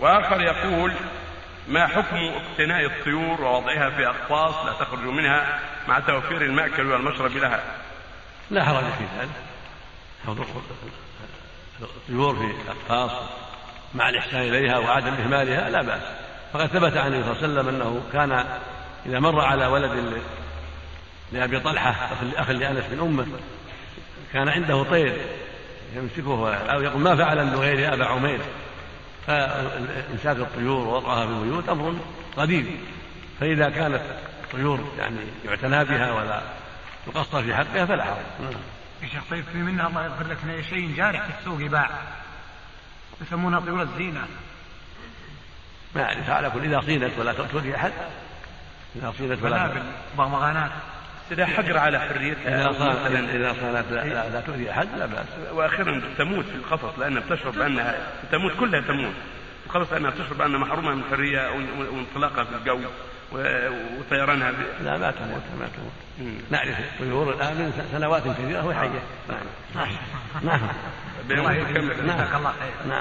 وآخر يقول ما حكم اقتناء الطيور ووضعها في أقفاص لا تخرج منها مع توفير المأكل والمشرب لها؟ لا حرج في ذلك. الطيور في أقفاص مع الإحسان إليها وعدم إهمالها لا بأس. فقد ثبت عن النبي صلى الله عليه وسلم أنه كان إذا مر على ولد لأبي طلحة أخ لأنس من أمه كان عنده طير يمسكه أو يقول ما فعل النغير أبا عمير؟ فإمساك الطيور ووضعها في البيوت أمر قديم. فإذا كانت الطيور يعني يعتنى بها ولا يقصر في حقها فلا حرج يا شيخ طيب في منها الله يغفر لك شيء جارح في السوق يباع يسمونها طيور الزينة. ما أعرف على كل إذا صينت ولا تؤذي أحد. إذا صينت ولا بغبغانات إذا حجر على حريتها. إذا صانت إذا صانت لا, لا, تؤذي أحد لا بأس. وأخيرا تموت في القفص لأنها بتشعر بأنها تموت كلها تموت. في القفص لأنها تشعر بأنها محرومة من الحرية وانطلاقها في الجو وطيرانها لا ما تموت ما تموت. نعرف الطيور الآن من سنوات كثيرة وهي حية. نعم. نعم. نعم. نعم الله خير. نعم.